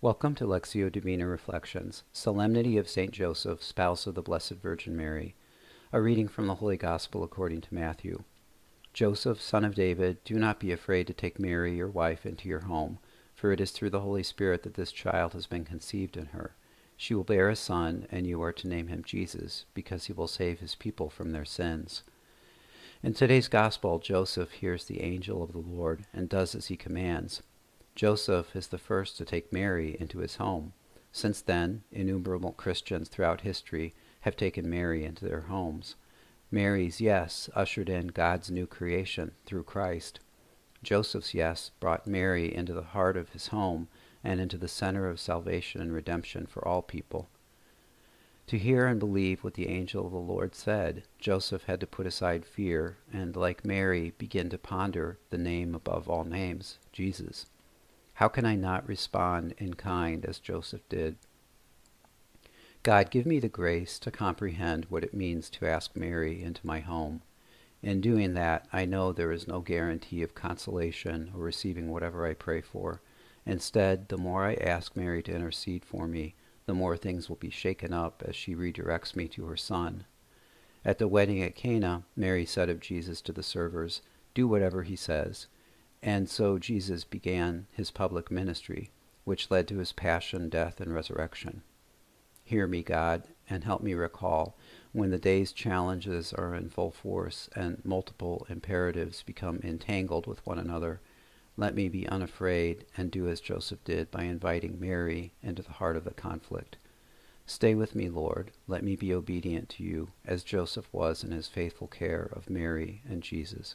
Welcome to Lectio Divina Reflections, Solemnity of Saint Joseph, Spouse of the Blessed Virgin Mary. A reading from the Holy Gospel according to Matthew. Joseph, son of David, do not be afraid to take Mary, your wife, into your home, for it is through the Holy Spirit that this child has been conceived in her. She will bear a son, and you are to name him Jesus, because he will save his people from their sins. In today's Gospel, Joseph hears the angel of the Lord and does as he commands. Joseph is the first to take Mary into his home. Since then, innumerable Christians throughout history have taken Mary into their homes. Mary's yes ushered in God's new creation through Christ. Joseph's yes brought Mary into the heart of his home and into the center of salvation and redemption for all people. To hear and believe what the angel of the Lord said, Joseph had to put aside fear and, like Mary, begin to ponder the name above all names, Jesus. How can I not respond in kind as Joseph did? God, give me the grace to comprehend what it means to ask Mary into my home. In doing that, I know there is no guarantee of consolation or receiving whatever I pray for. Instead, the more I ask Mary to intercede for me, the more things will be shaken up as she redirects me to her son. At the wedding at Cana, Mary said of Jesus to the servers, Do whatever he says. And so Jesus began his public ministry, which led to his passion, death, and resurrection. Hear me, God, and help me recall when the day's challenges are in full force and multiple imperatives become entangled with one another. Let me be unafraid and do as Joseph did by inviting Mary into the heart of the conflict. Stay with me, Lord. Let me be obedient to you, as Joseph was in his faithful care of Mary and Jesus.